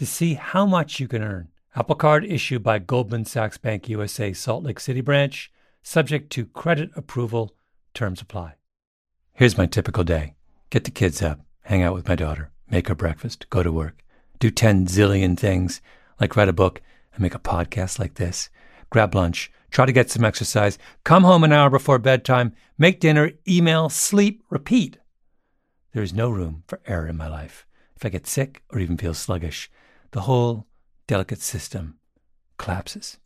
to see how much you can earn. Apple Card issued by Goldman Sachs Bank USA Salt Lake City branch, subject to credit approval. Terms apply. Here's my typical day get the kids up, hang out with my daughter, make her breakfast, go to work, do 10 zillion things like write a book and make a podcast like this, grab lunch, try to get some exercise, come home an hour before bedtime, make dinner, email, sleep, repeat. There is no room for error in my life. If I get sick or even feel sluggish, the whole delicate system collapses.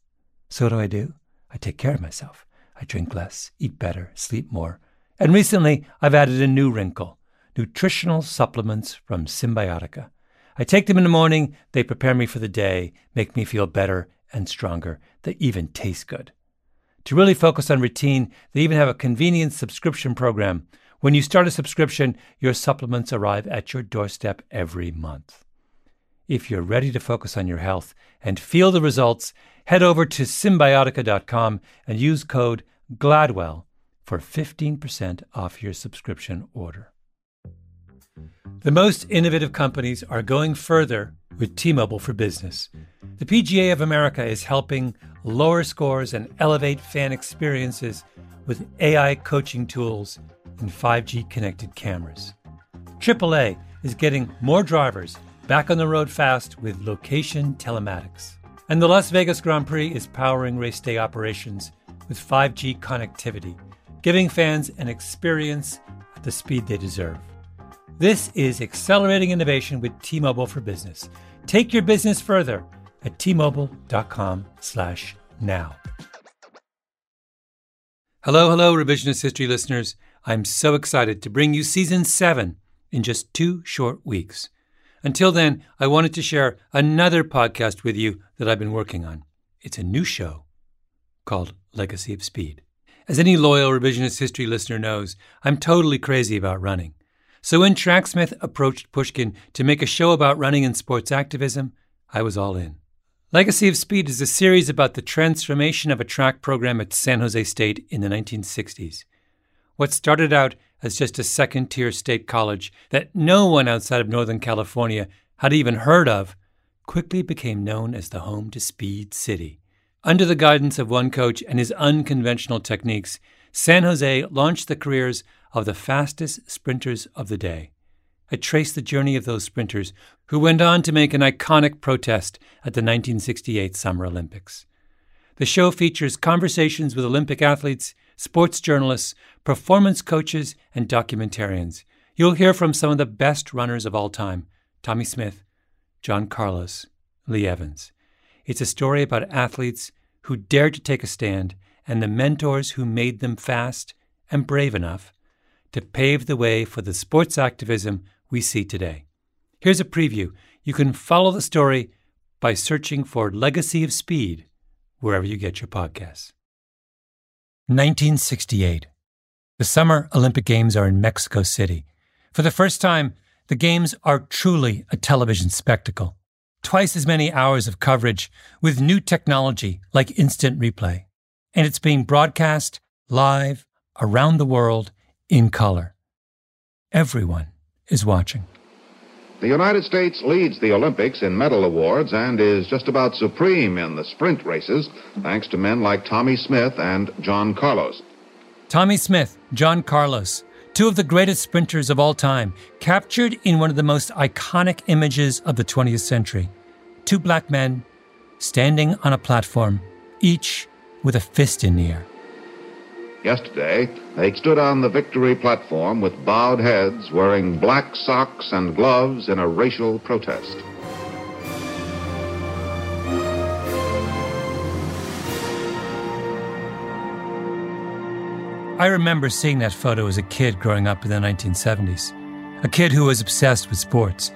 So what do I do? I take care of myself. I drink less, eat better, sleep more. And recently, I've added a new wrinkle nutritional supplements from Cymbiotika. I take them in the morning, they prepare me for the day, make me feel better and stronger. They even taste good. To really focus on routine, they even have a convenient subscription program. When you start a subscription, your supplements arrive at your doorstep every month. If you're ready to focus on your health and feel the results, head over to cymbiotika.com and use code GLADWELL for 15% off your subscription order. The most innovative companies are going further with T Mobile for Business. The PGA of America is helping lower scores and elevate fan experiences with AI coaching tools and 5G connected cameras. AAA is getting more drivers back on the road fast with location telematics. And the Las Vegas Grand Prix is powering race day operations with 5G connectivity, giving fans an experience at the speed they deserve. This is accelerating innovation with T-Mobile for Business. Take your business further at t-mobile.com/now. Hello, hello revisionist history listeners. I'm so excited to bring you season 7 in just 2 short weeks. Until then, I wanted to share another podcast with you that I've been working on. It's a new show called Legacy of Speed. As any loyal revisionist history listener knows, I'm totally crazy about running. So when Tracksmith approached Pushkin to make a show about running and sports activism, I was all in. Legacy of Speed is a series about the transformation of a track program at San Jose State in the 1960s. What started out as just a second tier state college that no one outside of Northern California had even heard of quickly became known as the home to Speed City. Under the guidance of one coach and his unconventional techniques, San Jose launched the careers of the fastest sprinters of the day. I trace the journey of those sprinters who went on to make an iconic protest at the 1968 Summer Olympics. The show features conversations with Olympic athletes, sports journalists, performance coaches, and documentarians. You'll hear from some of the best runners of all time Tommie Smith, John Carlos, Lee Evans. It's a story about athletes who dared to take a stand and the mentors who made them fast and brave enough to pave the way for the sports activism we see today. Here's a preview. You can follow the story by searching for Legacy of Speed wherever you get your podcasts. 1968. The Summer Olympic Games are in Mexico City. For the first time, the Games are truly a television spectacle. Twice as many hours of coverage with new technology like instant replay. And it's being broadcast live around the world in color. Everyone is watching. The United States leads the Olympics in medal awards and is just about supreme in the sprint races, thanks to men like Tommie Smith and John Carlos. Tommie Smith, John Carlos, two of the greatest sprinters of all time, captured in one of the most iconic images of the 20th century. Two black men standing on a platform, each with a fist in the air. Yesterday, they stood on the victory platform with bowed heads, wearing black socks and gloves in a racial protest. I remember seeing that photo as a kid growing up in the 1970s. A kid who was obsessed with sports.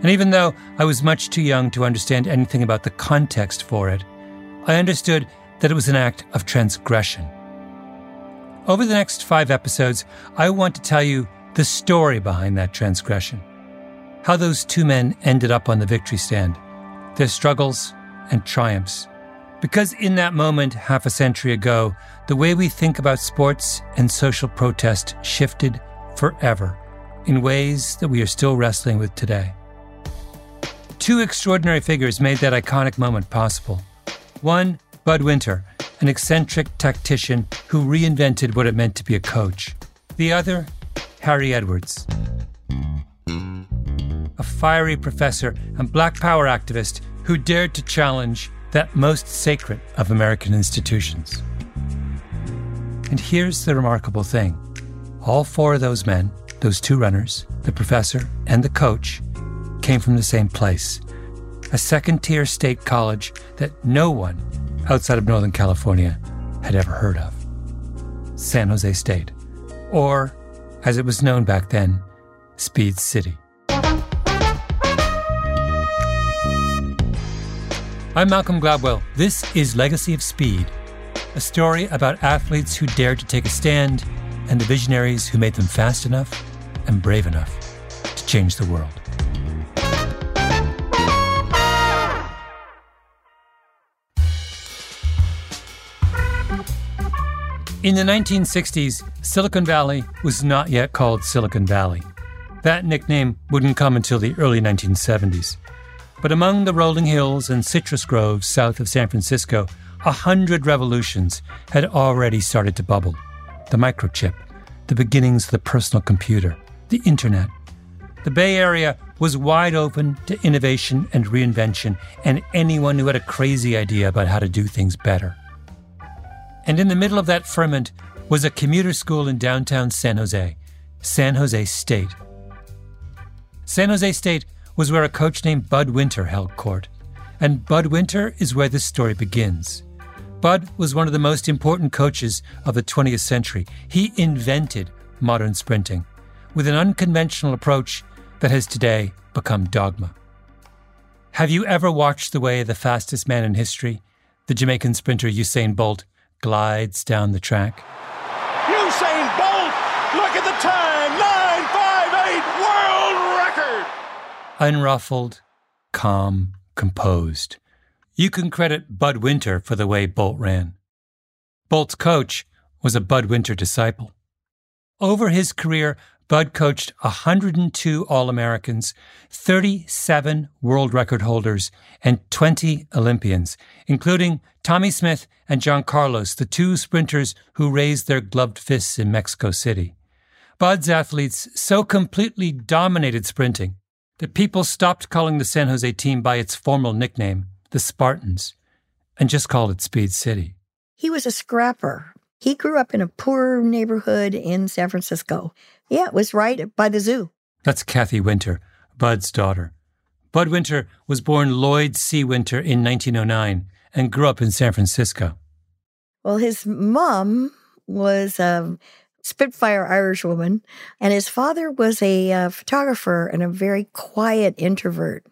And even though I was much too young to understand anything about the context for it, I understood that it was an act of transgression. Over the next five episodes, I want to tell you the story behind that transgression. How those two men ended up on the victory stand, their struggles and triumphs. Because in that moment, half a century ago, the way we think about sports and social protest shifted forever in ways that we are still wrestling with today. Two extraordinary figures made that iconic moment possible. One, Bud Winter, an eccentric tactician who reinvented what it meant to be a coach. The other, Harry Edwards, a fiery professor and black power activist who dared to challenge that most sacred of American institutions. And here's the remarkable thing all four of those men, those two runners, the professor and the coach, came from the same place a second tier state college that no one outside of Northern California had ever heard of San Jose State, or as it was known back then, Speed City. I'm Malcolm Gladwell. This is Legacy of Speed, a story about athletes who dared to take a stand and the visionaries who made them fast enough and brave enough to change the world. In the 1960s, Silicon Valley was not yet called Silicon Valley. That nickname wouldn't come until the early 1970s. But among the rolling hills and citrus groves south of San Francisco, a hundred revolutions had already started to bubble. The microchip, the beginnings of the personal computer, the internet. The Bay Area was wide open to innovation and reinvention and anyone who had a crazy idea about how to do things better. And in the middle of that ferment was a commuter school in downtown San Jose, San Jose State. San Jose State was where a coach named Bud Winter held court. And Bud Winter is where this story begins. Bud was one of the most important coaches of the 20th century. He invented modern sprinting with an unconventional approach that has today become dogma. Have you ever watched the way the fastest man in history, the Jamaican sprinter Usain Bolt, glides down the track. Usain Bolt! Look at the time! 958 world record! Unruffled, calm, composed. You can credit Bud Winter for the way Bolt ran. Bolt's coach was a Bud Winter disciple. Over his career, Bud coached 102 All Americans, 37 world record holders, and 20 Olympians, including Tommy Smith and John Carlos, the two sprinters who raised their gloved fists in Mexico City. Bud's athletes so completely dominated sprinting that people stopped calling the San Jose team by its formal nickname, the Spartans, and just called it Speed City. He was a scrapper. He grew up in a poor neighborhood in San Francisco. Yeah, it was right by the zoo. That's Kathy Winter, Bud's daughter. Bud Winter was born Lloyd C. Winter in 1909 and grew up in San Francisco. Well, his mom was a Spitfire Irish woman, and his father was a uh, photographer and a very quiet introvert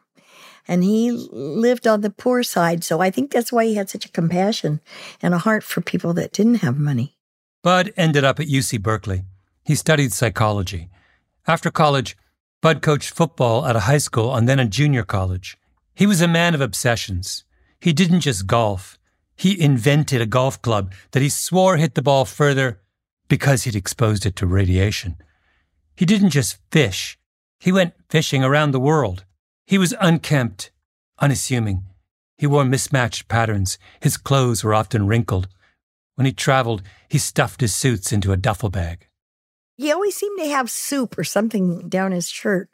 and he lived on the poor side. So I think that's why he had such a compassion and a heart for people that didn't have money. Bud ended up at UC Berkeley. He studied psychology. After college, Bud coached football at a high school and then a junior college. He was a man of obsessions. He didn't just golf. He invented a golf club that he swore hit the ball further because he'd exposed it to radiation. He didn't just fish. He went fishing around the world. He was unkempt, unassuming. He wore mismatched patterns. His clothes were often wrinkled. When he traveled, he stuffed his suits into a duffel bag. He always seemed to have soup or something down his shirt.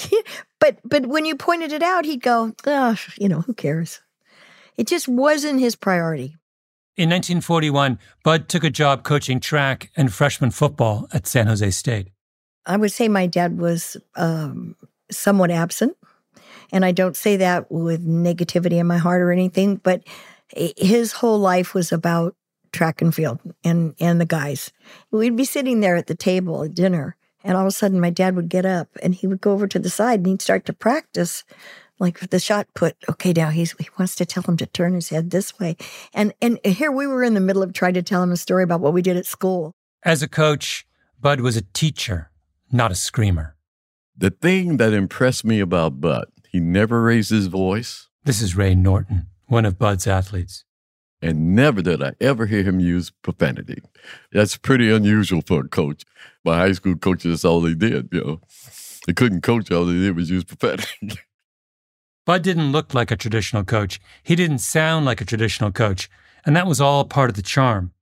but but when you pointed it out, he'd go, oh, you know, who cares? It just wasn't his priority. In 1941, Bud took a job coaching track and freshman football at San Jose State. I would say my dad was um, somewhat absent. And I don't say that with negativity in my heart or anything, but his whole life was about track and field and and the guys. We'd be sitting there at the table at dinner And all of a sudden, my dad would get up and he would go over to the side and he'd start to practice like the shot put. Okay, now he's he wants to tell him to turn his head this way, and and here we were in the middle of trying to tell him a story about what we did at school. As a coach, Bud was a teacher, not a screamer. The thing that impressed me about Bud, he never raised his voice. This is Ray Norton, one of Bud's athletes. And never did I ever hear him use profanity. That's pretty unusual for a coach. My high school coaches, that's all they did, you know. They couldn't coach, all they did was use profanity. Bud didn't look like a traditional coach. He didn't sound like a traditional coach. And that was all part of the charm.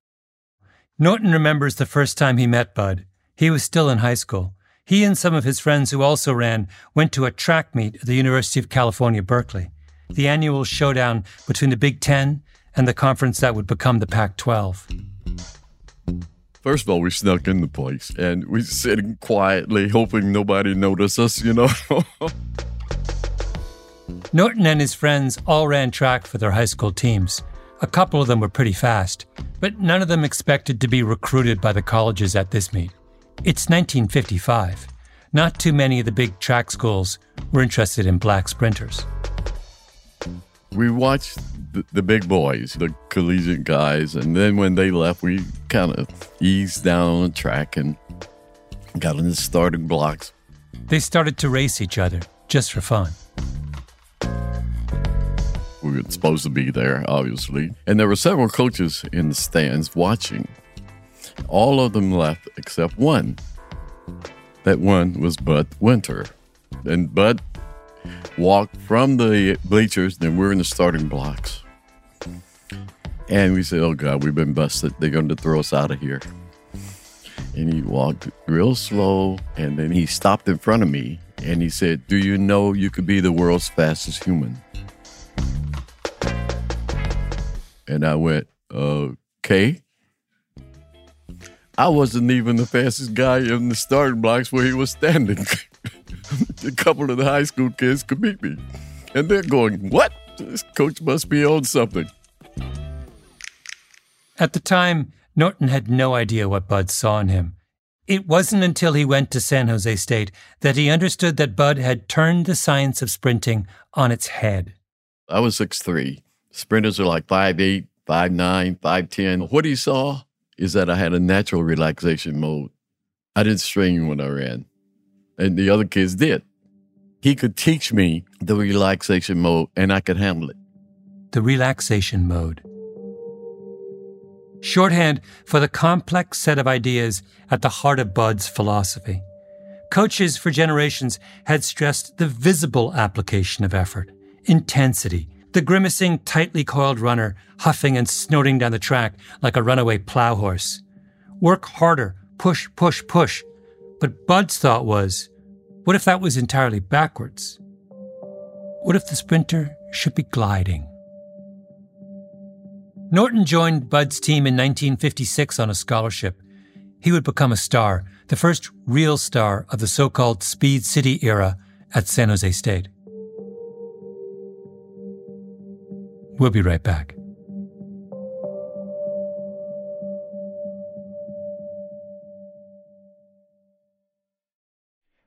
Norton remembers the first time he met Bud. He was still in high school. He and some of his friends who also ran went to a track meet at the University of California, Berkeley, the annual showdown between the Big Ten and the conference that would become the Pac 12. First of all, we snuck in the place and we sitting quietly, hoping nobody noticed us, you know. Norton and his friends all ran track for their high school teams. A couple of them were pretty fast, but none of them expected to be recruited by the colleges at this meet. It's 1955. Not too many of the big track schools were interested in black sprinters. We watched the, the big boys, the collegiate guys, and then when they left, we kind of eased down on the track and got in the starting blocks. They started to race each other just for fun. We were supposed to be there, obviously. And there were several coaches in the stands watching. All of them left except one. That one was Bud Winter. And Bud walked from the bleachers, then we're in the starting blocks. And we said, Oh God, we've been busted. They're going to throw us out of here. And he walked real slow, and then he stopped in front of me and he said, Do you know you could be the world's fastest human? And I went, Okay. I wasn't even the fastest guy in the starting blocks where he was standing. a couple of the high school kids could beat me. And they're going, What? This coach must be on something. At the time, Norton had no idea what Bud saw in him. It wasn't until he went to San Jose State that he understood that Bud had turned the science of sprinting on its head. I was 6'3. Sprinters are like 5'8, 5'9, 5'10. What he saw is that I had a natural relaxation mode. I didn't strain when I ran, and the other kids did. He could teach me the relaxation mode, and I could handle it. The relaxation mode. Shorthand for the complex set of ideas at the heart of Bud's philosophy. Coaches for generations had stressed the visible application of effort, intensity, the grimacing, tightly coiled runner huffing and snorting down the track like a runaway plow horse. Work harder, push, push, push. But Bud's thought was, what if that was entirely backwards? What if the sprinter should be gliding? Norton joined Bud's team in 1956 on a scholarship. He would become a star, the first real star of the so called Speed City era at San Jose State. We'll be right back.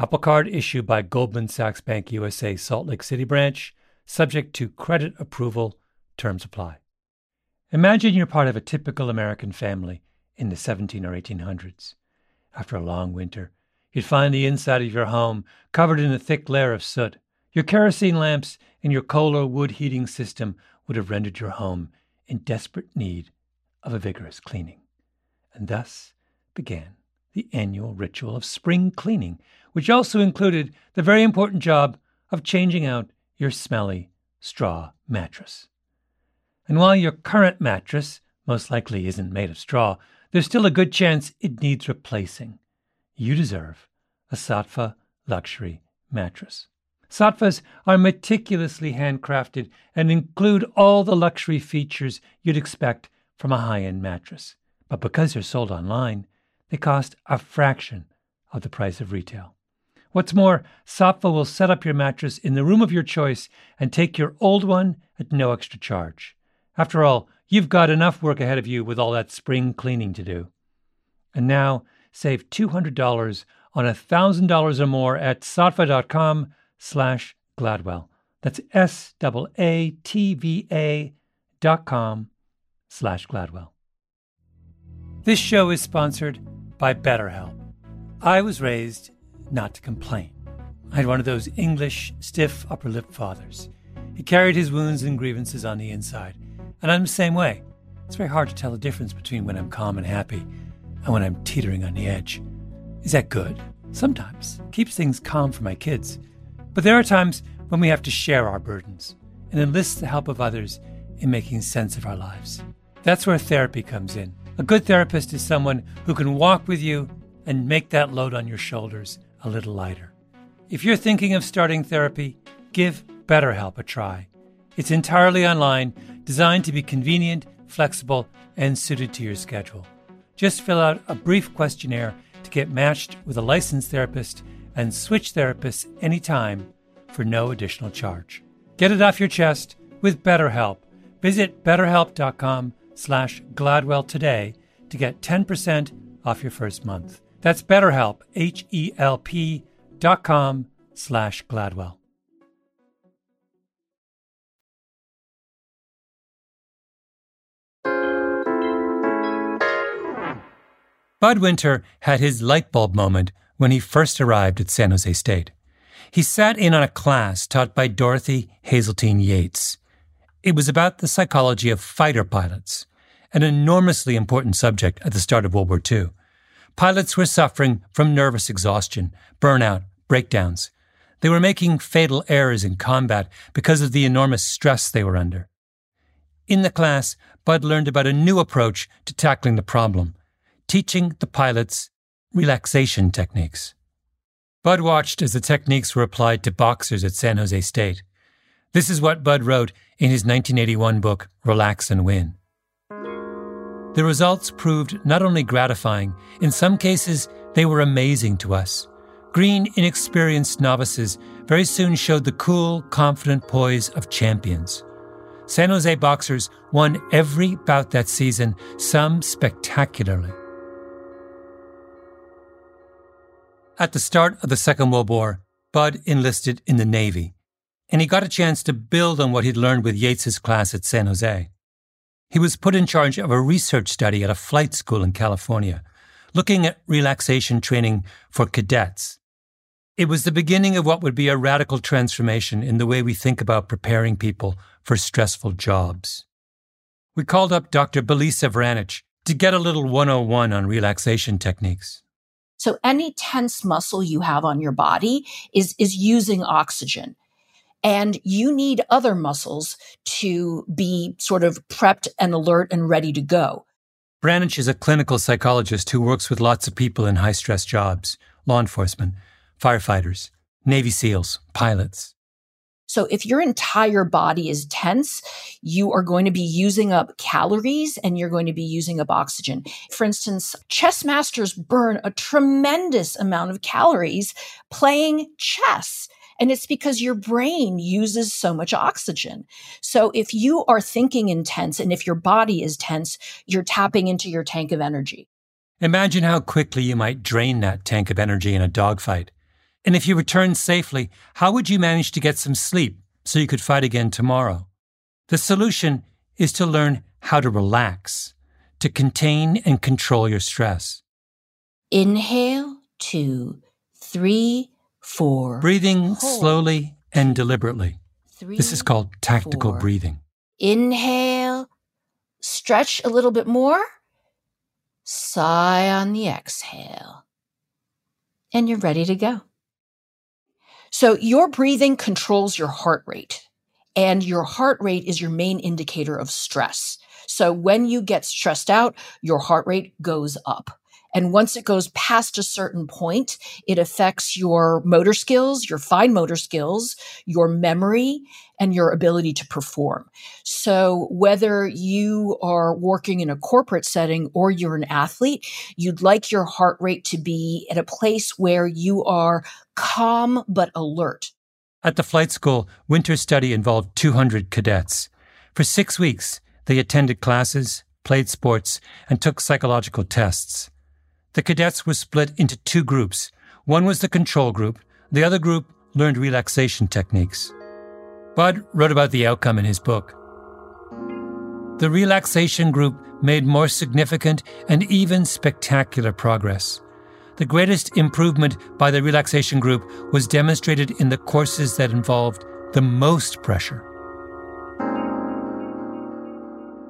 Apple Card issued by Goldman Sachs Bank USA Salt Lake City branch, subject to credit approval. Terms apply. Imagine you're part of a typical American family in the 17 or 1800s. After a long winter, you'd find the inside of your home covered in a thick layer of soot. Your kerosene lamps and your coal or wood heating system would have rendered your home in desperate need of a vigorous cleaning. And thus began the annual ritual of spring cleaning, which also included the very important job of changing out your smelly straw mattress. And while your current mattress most likely isn't made of straw, there's still a good chance it needs replacing. You deserve a Saatva luxury mattress. Saatvas are meticulously handcrafted and include all the luxury features you'd expect from a high end mattress. But because they're sold online, they cost a fraction of the price of retail. What's more, Saatva will set up your mattress in the room of your choice and take your old one at no extra charge. After all, you've got enough work ahead of you with all that spring cleaning to do. And now, save $200 on $1,000 or more at saatva.com slash Gladwell. That's S-A-A-T-V-A dot com slash Gladwell. This show is sponsored by BetterHelp. I was raised not to complain. I had one of those English, stiff upper lip fathers. He carried his wounds and grievances on the inside, and I'm the same way. It's very hard to tell the difference between when I'm calm and happy and when I'm teetering on the edge. Is that good? Sometimes. Keeps things calm for my kids. But there are times when we have to share our burdens and enlist the help of others in making sense of our lives. That's where therapy comes in. A good therapist is someone who can walk with you and make that load on your shoulders a little lighter. If you're thinking of starting therapy, give BetterHelp a try. It's entirely online, designed to be convenient, flexible, and suited to your schedule. Just fill out a brief questionnaire to get matched with a licensed therapist and switch therapists anytime for no additional charge. Get it off your chest with BetterHelp. Visit betterhelp.com slash Gladwell today to get 10% off your first month. That's BetterHelp, H-E-L-P dot com slash Gladwell. Bud Winter had his light bulb moment when he first arrived at San Jose State. He sat in on a class taught by Dorothy Hazeltine Yates. It was about the psychology of fighter pilots, an enormously important subject at the start of World War II. Pilots were suffering from nervous exhaustion, burnout, breakdowns. They were making fatal errors in combat because of the enormous stress they were under. In the class, Bud learned about a new approach to tackling the problem, teaching the pilots relaxation techniques. Bud watched as the techniques were applied to boxers at San Jose State. This is what Bud wrote in his 1981 book, Relax and Win. The results proved not only gratifying, in some cases, they were amazing to us. Green, inexperienced novices very soon showed the cool, confident poise of champions. San Jose boxers won every bout that season, some spectacularly. At the start of the Second World War, Bud enlisted in the Navy, and he got a chance to build on what he'd learned with Yates's class at San Jose. He was put in charge of a research study at a flight school in California, looking at relaxation training for cadets. It was the beginning of what would be a radical transformation in the way we think about preparing people for stressful jobs. We called up Dr. Belisa Vranich to get a little 101 on relaxation techniques. So any tense muscle you have on your body is, is using oxygen. And you need other muscles to be sort of prepped and alert and ready to go. Vranich is a clinical psychologist who works with lots of people in high stress jobs law enforcement, firefighters, Navy SEALs, pilots. So if your entire body is tense, you are going to be using up calories and you're going to be using up oxygen. For instance, chess masters burn a tremendous amount of calories playing chess. And it's because your brain uses so much oxygen. So if you are thinking intense and if your body is tense, you're tapping into your tank of energy. Imagine how quickly you might drain that tank of energy in a dogfight. And if you return safely, how would you manage to get some sleep so you could fight again tomorrow? The solution is to learn how to relax, to contain and control your stress. Inhale, two, three, four. Breathing Hold. slowly and deliberately. Three, This is called tactical four. breathing. Inhale, stretch a little bit more. Sigh on the exhale. And you're ready to go. So your breathing controls your heart rate and your heart rate is your main indicator of stress. So when you get stressed out, your heart rate goes up. And once it goes past a certain point, it affects your motor skills, your fine motor skills, your memory, and your ability to perform. So whether you are working in a corporate setting or you're an athlete, you'd like your heart rate to be at a place where you are calm but alert. At the flight school, winter study involved 200 cadets. For six weeks, they attended classes, played sports, and took psychological tests. The cadets were split into two groups. One was the control group, the other group learned relaxation techniques. Bud wrote about the outcome in his book. The relaxation group made more significant and even spectacular progress. The greatest improvement by the relaxation group was demonstrated in the courses that involved the most pressure.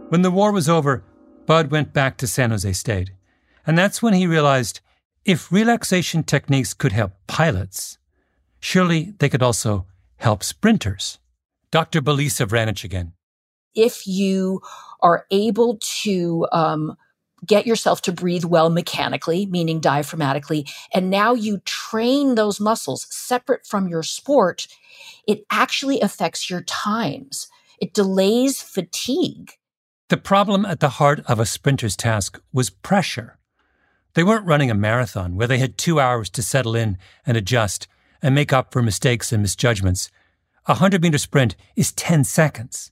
When the war was over, Bud went back to San Jose State. And that's when he realized if relaxation techniques could help pilots, surely they could also help sprinters. Dr. Belisa Vranich again. If you are able to um, get yourself to breathe well mechanically, meaning diaphragmatically, and now you train those muscles separate from your sport, it actually affects your times. It delays fatigue. The problem at the heart of a sprinter's task was pressure. They weren't running a marathon where they had two hours to settle in and adjust and make up for mistakes and misjudgments. A 100 meter sprint is 10 seconds.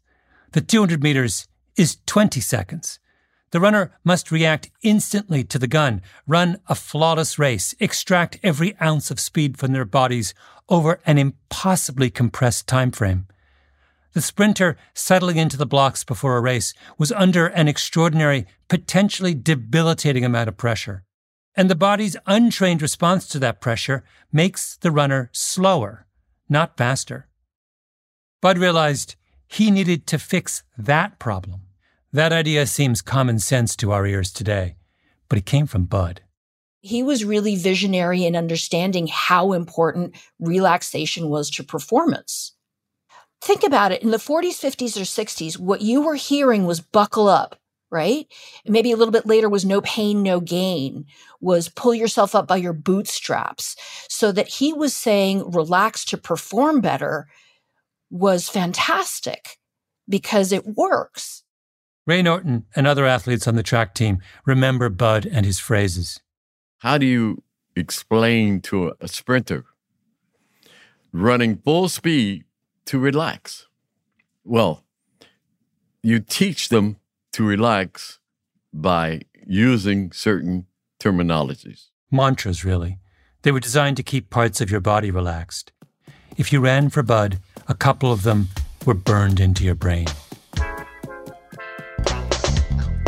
The 200 meters is 20 seconds. The runner must react instantly to the gun, run a flawless race, extract every ounce of speed from their bodies over an impossibly compressed time frame. The sprinter settling into the blocks before a race was under an extraordinary, potentially debilitating amount of pressure. And the body's untrained response to that pressure makes the runner slower, not faster. Bud realized he needed to fix that problem. That idea seems common sense to our ears today, but it came from Bud. He was really visionary in understanding how important relaxation was to performance think about it in the 40s, 50s, or 60s, what you were hearing was buckle up, right? Maybe a little bit later was no pain, no gain, was pull yourself up by your bootstraps. So that he was saying relax to perform better was fantastic because it works. Ray Norton and other athletes on the track team remember Bud and his phrases. How do you explain to a sprinter running full speed to relax? Well, you teach them to relax by using certain terminologies. Mantras, really. They were designed to keep parts of your body relaxed. If you ran for Bud, a couple of them were burned into your brain.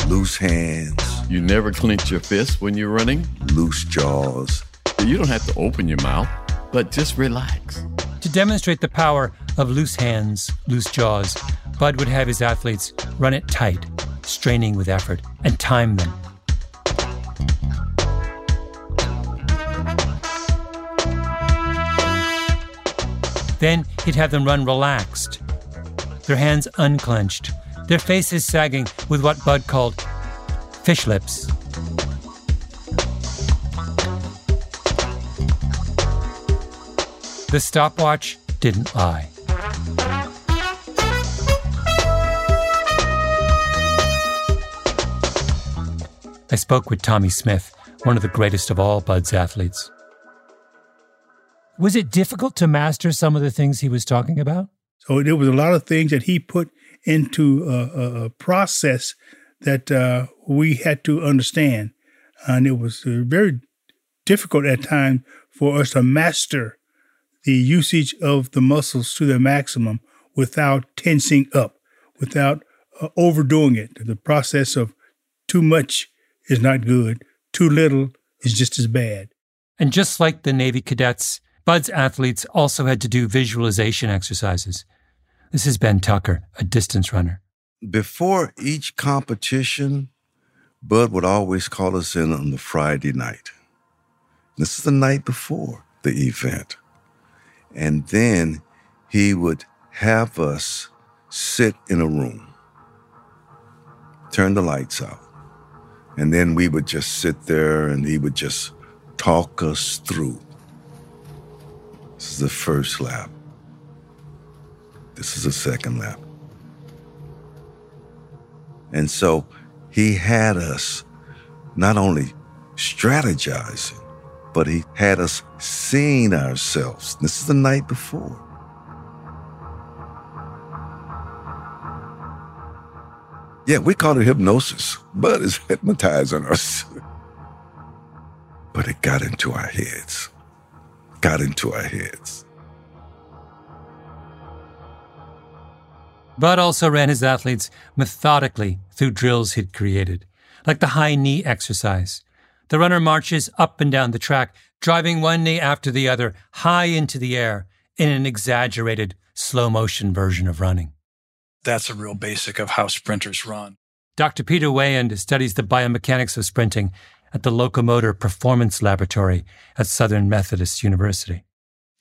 Loose hands. You never clench your fist when you're running. Loose jaws. You don't have to open your mouth, but just relax. To demonstrate the power of loose hands, loose jaws, Bud would have his athletes run it tight, straining with effort, and time them. Then he'd have them run relaxed, their hands unclenched, their faces sagging with what Bud called fish lips. The stopwatch didn't lie. I spoke with Tommie Smith, one of the greatest of all Bud's athletes. Was it difficult to master some of the things he was talking about? So there was a lot of things that he put into a, a process that uh, we had to understand, and it was uh, very difficult at times for us to master the usage of the muscles to their maximum without tensing up, without uh, overdoing it. The process of too much is not good, too little is just as bad. And just like the Navy cadets, Bud's athletes also had to do visualization exercises. This is Ben Tucker, a distance runner. Before each competition, Bud would always call us in on the Friday night. This is the night before the event. And then he would have us sit in a room, turn the lights out, And then we would just sit there and he would just talk us through. This is the first lap. This is the second lap. And so he had us not only strategizing, but he had us seeing ourselves. This is the night before. Yeah, we call it hypnosis. Bud is hypnotizing us. but it got into our heads. Got into our heads. Bud also ran his athletes methodically through drills he'd created, like the high knee exercise. The runner marches up and down the track, driving one knee after the other high into the air in an exaggerated slow motion version of running. That's a real basic of how sprinters run. Dr. Peter Weyand studies the biomechanics of sprinting at the Locomotor Performance Laboratory at Southern Methodist University.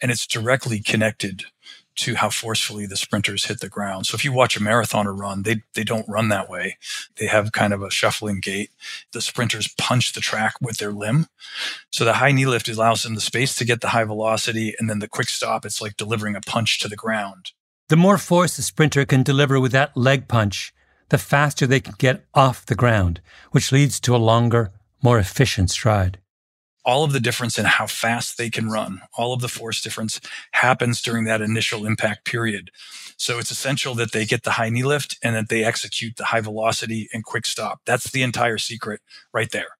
And it's directly connected to how forcefully the sprinters hit the ground. So if you watch a marathoner run, they, they don't run that way. They have kind of a shuffling gait. The sprinters punch the track with their limb. So the high knee lift allows them the space to get the high velocity. And then the quick stop, it's like delivering a punch to the ground. The more force a sprinter can deliver with that leg punch, the faster they can get off the ground, which leads to a longer, more efficient stride all of the difference in how fast they can run, all of the force difference happens during that initial impact period. So it's essential that they get the high knee lift and that they execute the high velocity and quick stop. That's the entire secret right there.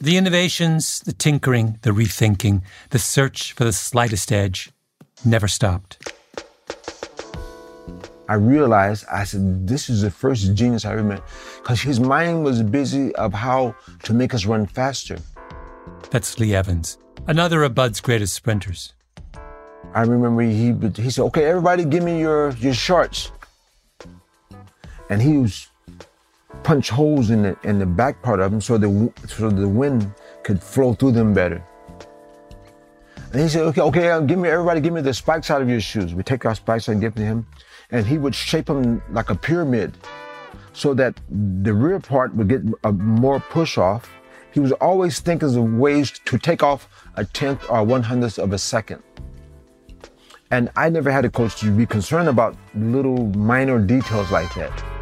The innovations, the tinkering, the rethinking, the search for the slightest edge never stopped. I realized, I said, this is the first genius I ever met. Because his mind was busy of how to make us run faster. That's Lee Evans, another of Bud's greatest sprinters. I remember he he said, "Okay, everybody, give me your your shorts," and he was punch holes in the in the back part of them so the so the wind could flow through them better. And he said, "Okay, okay, uh, give me everybody, give me the spikes out of your shoes." We take our spikes and give them to him, and he would shape them like a pyramid, so that the rear part would get a more push off, he was always thinking of ways to take off a tenth or one hundredth of a second. And I never had a coach to be concerned about little minor details like that.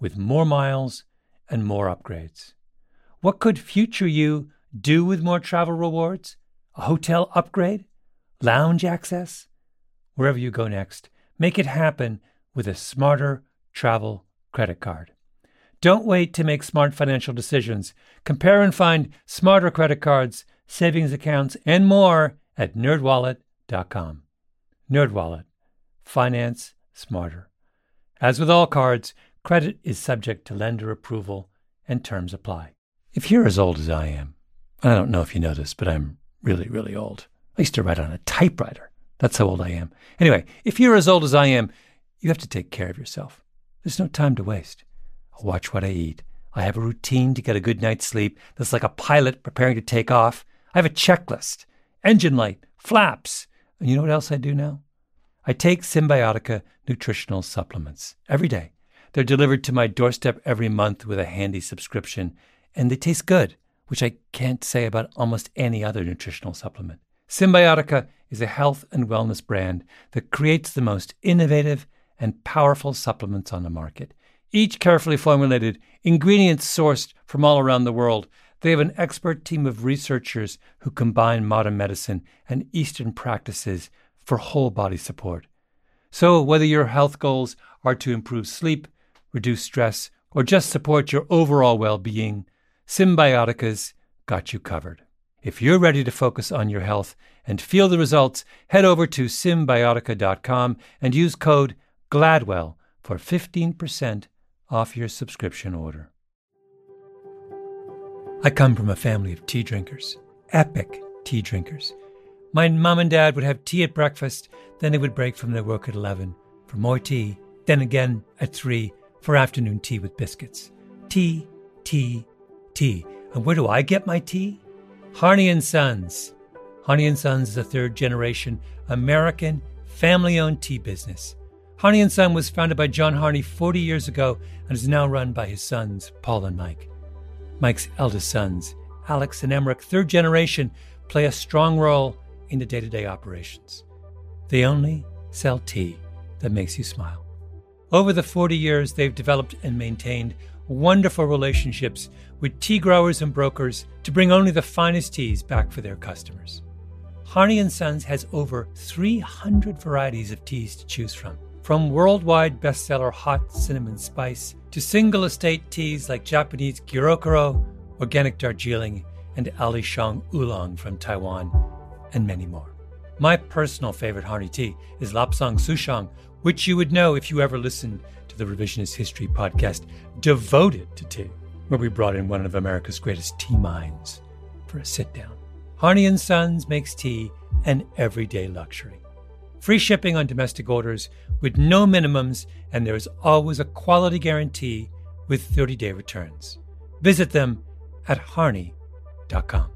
with more miles and more upgrades. What could future you do with more travel rewards? a hotel upgrade, lounge access, wherever you go next. Make it happen with a smarter travel credit card. Don't wait to make smart financial decisions. Compare and find smarter credit cards, savings accounts, and more at nerdwallet.com. Nerdwallet. Finance smarter. As with all cards, credit is subject to lender approval and terms apply. If you're as old as I am, I don't know if you know this, but I'm really, really old. I used to write on a typewriter. That's how old I am. Anyway, if you're as old as I am, you have to take care of yourself. There's no time to waste. I watch what I eat. I have a routine to get a good night's sleep that's like a pilot preparing to take off. I have a checklist engine light, flaps. And you know what else I do now? I take Cymbiotika nutritional supplements every day. They're delivered to my doorstep every month with a handy subscription, and they taste good which I can't say about almost any other nutritional supplement. Cymbiotika is a health and wellness brand that creates the most innovative and powerful supplements on the market. Each carefully formulated, ingredients sourced from all around the world. They have an expert team of researchers who combine modern medicine and Eastern practices for whole body support. So, whether your health goals are to improve sleep, reduce stress, or just support your overall well being, Cymbiotika's got you covered. If you're ready to focus on your health and feel the results, head over to cymbiotika.com and use code GLADWELL for 15% off your subscription order. I come from a family of tea drinkers, epic tea drinkers. My mom and dad would have tea at breakfast, then they would break from their work at 11 for more tea, then again at 3 for afternoon tea with biscuits. Tea, tea, tea. And where do I get my tea? Harney and Sons. Harney and Sons is a third generation American family-owned tea business. Harney and Son was founded by John Harney 40 years ago and is now run by his sons, Paul and Mike. Mike's eldest sons, Alex and Emeric, third generation, play a strong role in the day-to-day operations. They only sell tea that makes you smile. Over the 40 years, they've developed and maintained wonderful relationships with tea growers and brokers to bring only the finest teas back for their customers. Harney Sons has over 300 varieties of teas to choose from, from worldwide bestseller hot cinnamon spice to single estate teas like Japanese Gyokuro, organic Darjeeling, and Alishan Oolong from Taiwan, and many more. My personal favorite Harney tea is Lapsang Souchong, which you would know if you ever listened to the Revisionist History podcast devoted to tea where we brought in one of America's greatest tea minds for a sit down. Harney and Sons makes tea an everyday luxury. Free shipping on domestic orders with no minimums, and there is always a quality guarantee with 30 day returns. Visit them at harney.com.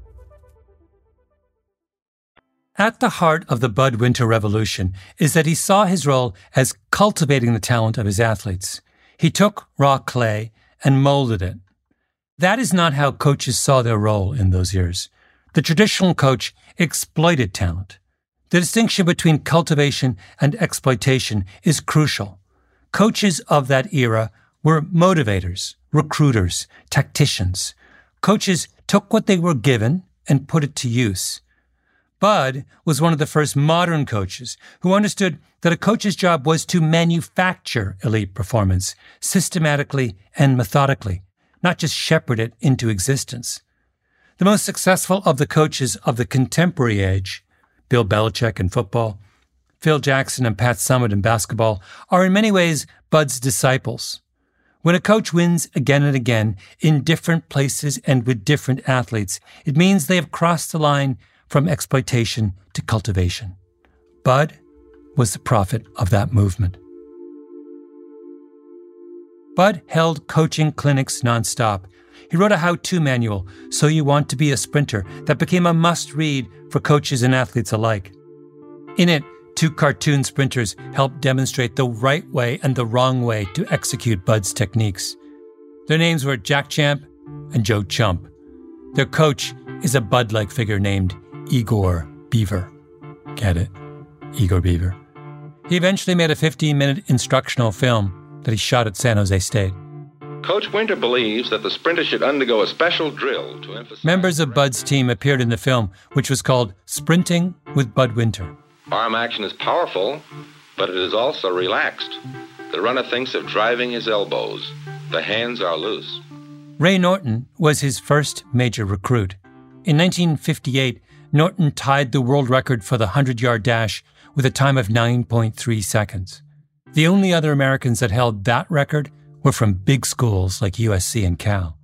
At the heart of the Bud Winter revolution is that he saw his role as cultivating the talent of his athletes. He took raw clay and molded it that is not how coaches saw their role in those years. The traditional coach exploited talent. The distinction between cultivation and exploitation is crucial. Coaches of that era were motivators, recruiters, tacticians. Coaches took what they were given and put it to use. Bud was one of the first modern coaches who understood that a coach's job was to manufacture elite performance systematically and methodically not just shepherd it into existence. The most successful of the coaches of the contemporary age, Bill Belichick in football, Phil Jackson and Pat Summitt in basketball, are in many ways Bud's disciples. When a coach wins again and again in different places and with different athletes, it means they have crossed the line from exploitation to cultivation. Bud was the prophet of that movement. Bud held coaching clinics nonstop. He wrote a how to manual, So You Want to Be a Sprinter, that became a must read for coaches and athletes alike. In it, two cartoon sprinters helped demonstrate the right way and the wrong way to execute Bud's techniques. Their names were Jack Champ and Joe Chump. Their coach is a Bud like figure named Igor Beaver. Get it? Igor Beaver. He eventually made a 15 minute instructional film that he shot at San Jose State. Coach Winter believes that the sprinter should undergo a special drill to emphasize. Members of Bud's team appeared in the film, which was called Sprinting with Bud Winter. Arm action is powerful, but it is also relaxed. The runner thinks of driving his elbows. The hands are loose. Ray Norton was his first major recruit. In 1958, Norton tied the world record for the 100 yard dash with a time of 9.3 seconds. The only other Americans that held that record were from big schools like USC and Cal.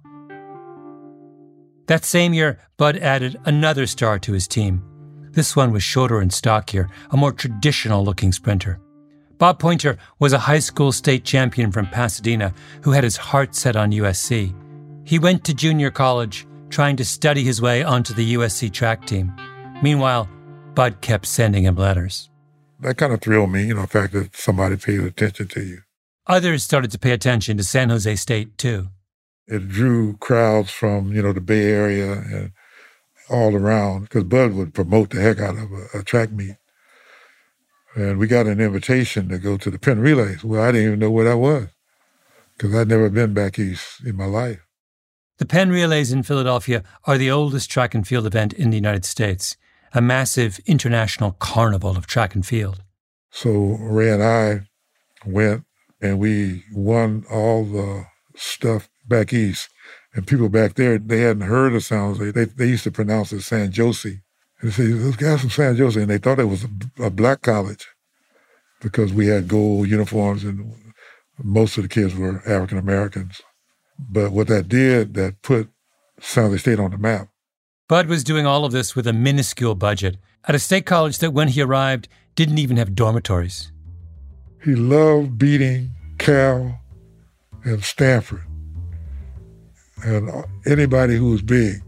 That same year, Bud added another star to his team. This one was shorter and stockier, a more traditional looking sprinter. Bob Poynter was a high school state champion from Pasadena who had his heart set on USC. He went to junior college, trying to study his way onto the USC track team. Meanwhile, Bud kept sending him letters that kind of thrilled me, you know, the fact that somebody paid attention to you. Others started to pay attention to San Jose State too. It drew crowds from, you know, the Bay Area and all around because Bud would promote the heck out of a, a track meet. And we got an invitation to go to the Penn Relays. Well, I didn't even know where that was because I'd never been back east in my life. The Penn Relays in Philadelphia are the oldest track and field event in the United States a massive international carnival of track and field. So Ray and I went and we won all the stuff back east And people back there, they hadn't heard of San Jose. They, they used to pronounce it San Jose. And they say, those guys from San Jose. And they thought it was a, a black college because we had gold uniforms and most of the kids were African Americans. But what that did, that put San Jose State on the map. Bud was doing all of this with a minuscule budget at a state college that, when he arrived, didn't even have dormitories. He loved beating Cal and Stanford and anybody who was big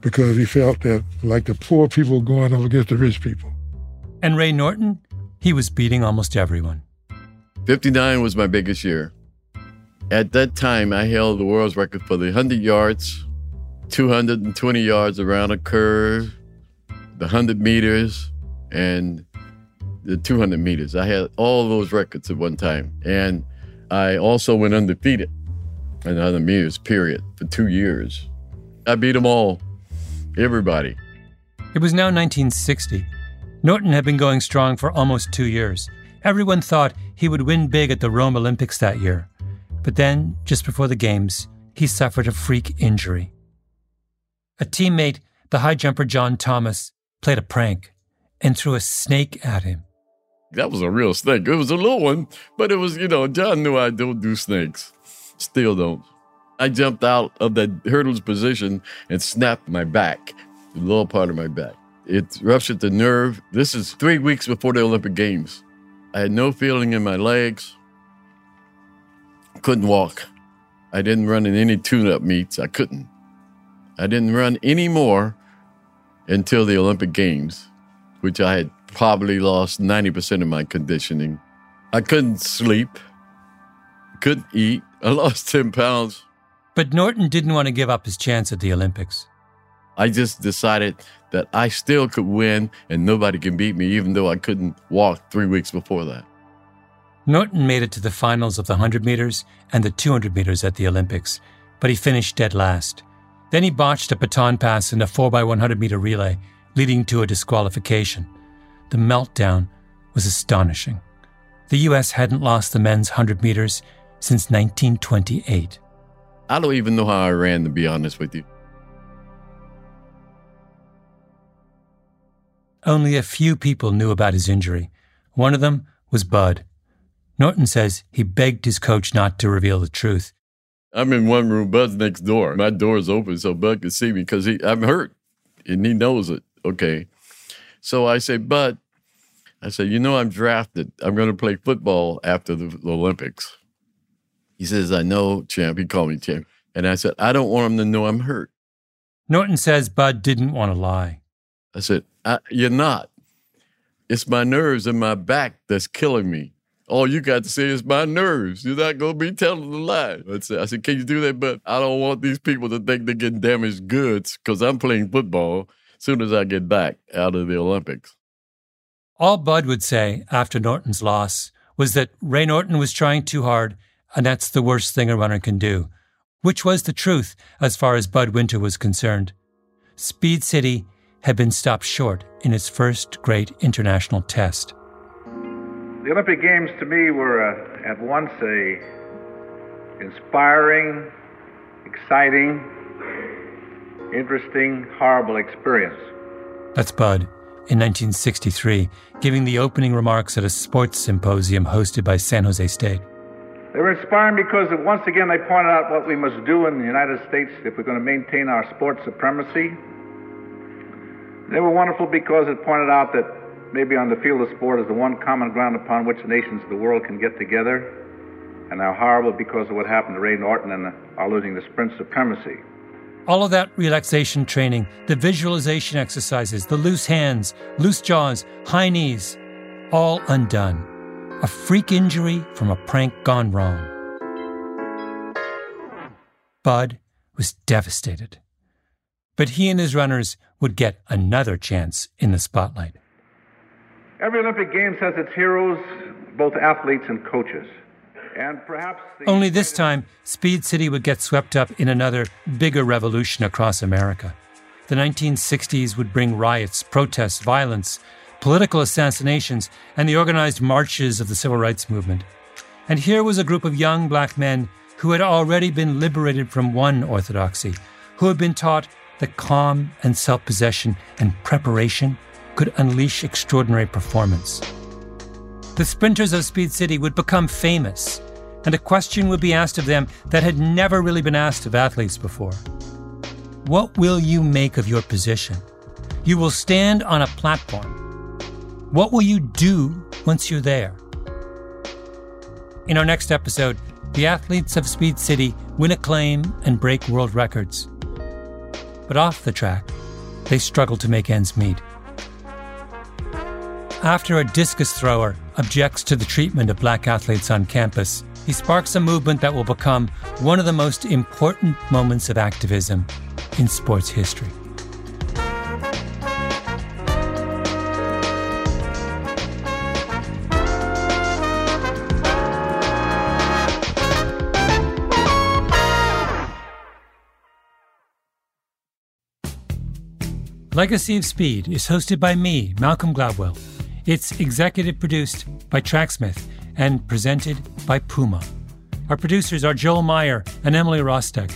because he felt that, like the poor people going up against the rich people. And Ray Norton, he was beating almost everyone. 59 was my biggest year. At that time, I held the world's record for the 100 yards, 220 yards around a curve, the 100 meters, and the 200 meters. I had all those records at one time. And I also went undefeated in 100 meters, period, for two years. I beat them all, everybody. It was now 1960. Norton had been going strong for almost two years. Everyone thought he would win big at the Rome Olympics that year. But then, just before the Games, he suffered a freak injury. A teammate, the high jumper John Thomas, played a prank and threw a snake at him. That was a real snake. It was a little one, but it was, you know, John knew I don't do snakes. Still don't. I jumped out of the hurdles position and snapped my back, the lower part of my back. It ruptured the nerve. This is three weeks before the Olympic Games. I had no feeling in my legs. Couldn't walk. I didn't run in any tune up meets. I couldn't. I didn't run any more until the Olympic Games, which I had probably lost 90% of my conditioning. I couldn't sleep, couldn't eat. I lost 10 pounds. But Norton didn't want to give up his chance at the Olympics. I just decided that I still could win and nobody can beat me, even though I couldn't walk three weeks before that. Norton made it to the finals of the 100 meters and the 200 meters at the Olympics, but he finished dead last. Then he botched a baton pass in a 4x100 meter relay, leading to a disqualification. The meltdown was astonishing. The U.S. hadn't lost the men's 100 meters since 1928. I don't even know how I ran, to be honest with you. Only a few people knew about his injury. One of them was Bud. Norton says he begged his coach not to reveal the truth. I'm in one room, Bud's next door. My door is open so Bud can see me because I'm hurt and he knows it. Okay. So I say, Bud, I say, you know, I'm drafted. I'm going to play football after the, the Olympics. He says, I know, champ. He called me champ. And I said, I don't want him to know I'm hurt. Norton says Bud didn't want to lie. I said, I, You're not. It's my nerves and my back that's killing me. All you got to say is my nerves. You're not going to be telling the lie. I said, I said, Can you do that? But I don't want these people to think they're getting damaged goods because I'm playing football as soon as I get back out of the Olympics. All Bud would say after Norton's loss was that Ray Norton was trying too hard and that's the worst thing a runner can do, which was the truth as far as Bud Winter was concerned. Speed City had been stopped short in its first great international test. The Olympic Games to me were uh, at once a inspiring, exciting, interesting, horrible experience. That's Bud in 1963, giving the opening remarks at a sports symposium hosted by San Jose State. They were inspiring because once again they pointed out what we must do in the United States if we're going to maintain our sports supremacy. They were wonderful because it pointed out that maybe on the field of sport is the one common ground upon which the nations of the world can get together, and how horrible because of what happened to Ray Norton and our losing the sprint supremacy. All of that relaxation training, the visualization exercises, the loose hands, loose jaws, high knees, all undone a freak injury from a prank gone wrong. Bud was devastated. But he and his runners would get another chance in the spotlight. Every Olympic Games has its heroes, both athletes and coaches. And perhaps only this time, Speed City would get swept up in another bigger revolution across America. The 1960s would bring riots, protests, violence, political assassinations, and the organized marches of the civil rights movement. And here was a group of young black men who had already been liberated from one orthodoxy, who had been taught that calm and self possession and preparation could unleash extraordinary performance. The sprinters of Speed City would become famous, and a question would be asked of them that had never really been asked of athletes before. What will you make of your position? You will stand on a platform. What will you do once you're there? In our next episode, the athletes of Speed City win acclaim and break world records. But off the track, they struggle to make ends meet. After a discus thrower objects to the treatment of black athletes on campus, he sparks a movement that will become one of the most important moments of activism in sports history. Legacy of Speed is hosted by me, Malcolm Gladwell. It's executive produced by Tracksmith and presented by Puma. Our producers are Joel Meyer and Emily Rostek.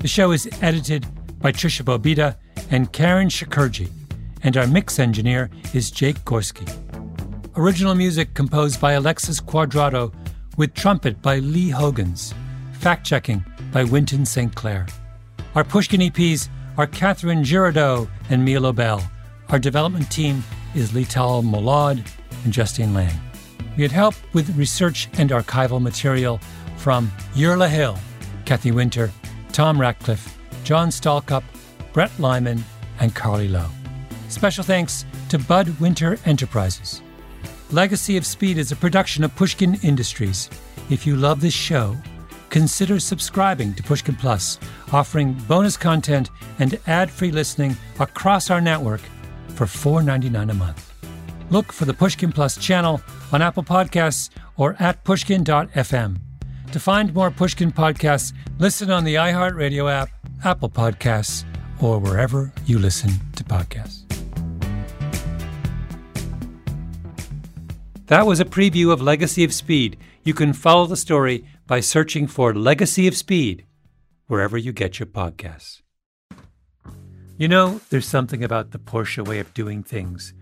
The show is edited by Trisha Bobeda and Karen Shakerdge, and our mix engineer is Jake Gorski. Original music composed by Alexis Quadrado, with trumpet by Lee Hogans, fact checking by Winton St. Clair. Our Pushkin EPs are Catherine Girardeau and Mia Lobel. Our development team is Lital Molad and Justine Lang. We had help with research and archival material from Yerla Hill, Kathy Winter, Tom Ratcliffe, John Stalkup, Brett Lyman, and Carly Lowe. Special thanks to Bud Winter Enterprises. Legacy of Speed is a production of Pushkin Industries. If you love this show, consider subscribing to Pushkin Plus, offering bonus content and ad free listening across our network for $4.99 a month. Look for the Pushkin Plus channel on Apple Podcasts or at pushkin.fm. To find more Pushkin podcasts, listen on the iHeartRadio app, Apple Podcasts, or wherever you listen to podcasts. That was a preview of Legacy of Speed. You can follow the story by searching for Legacy of Speed wherever you get your podcasts. You know, there's something about the Porsche way of doing things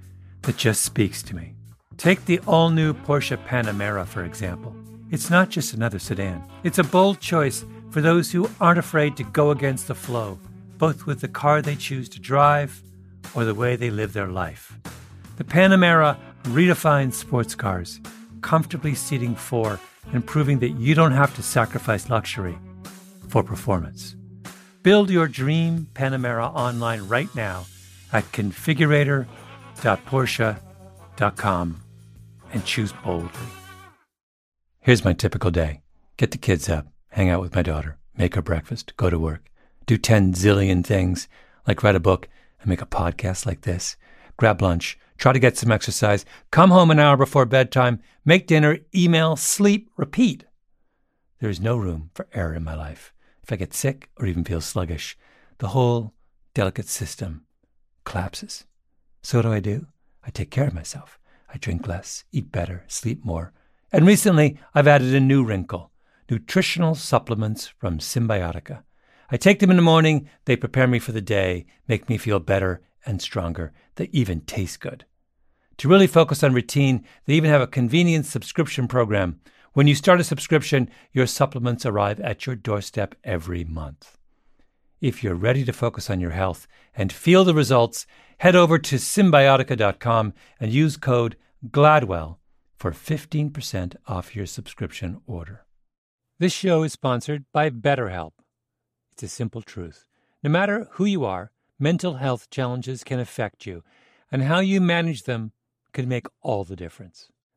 that just speaks to me. Take the all new Porsche Panamera, for example. It's not just another sedan, it's a bold choice for those who aren't afraid to go against the flow, both with the car they choose to drive or the way they live their life. The Panamera redefines sports cars, comfortably seating four and proving that you don't have to sacrifice luxury for performance. Build your dream Panamera online right now at configurator.porsche.com and choose boldly. Here's my typical day get the kids up, hang out with my daughter, make her breakfast, go to work, do 10 zillion things like write a book and make a podcast like this, grab lunch, try to get some exercise, come home an hour before bedtime, make dinner, email, sleep, repeat. There is no room for error in my life. If I get sick or even feel sluggish, the whole delicate system collapses. So what do I do? I take care of myself. I drink less, eat better, sleep more. And recently, I've added a new wrinkle nutritional supplements from Cymbiotika. I take them in the morning, they prepare me for the day, make me feel better and stronger. They even taste good. To really focus on routine, they even have a convenient subscription program. When you start a subscription, your supplements arrive at your doorstep every month. If you're ready to focus on your health and feel the results, head over to cymbiotika.com and use code GLADWELL for 15% off your subscription order. This show is sponsored by BetterHelp. It's a simple truth. No matter who you are, mental health challenges can affect you, and how you manage them can make all the difference.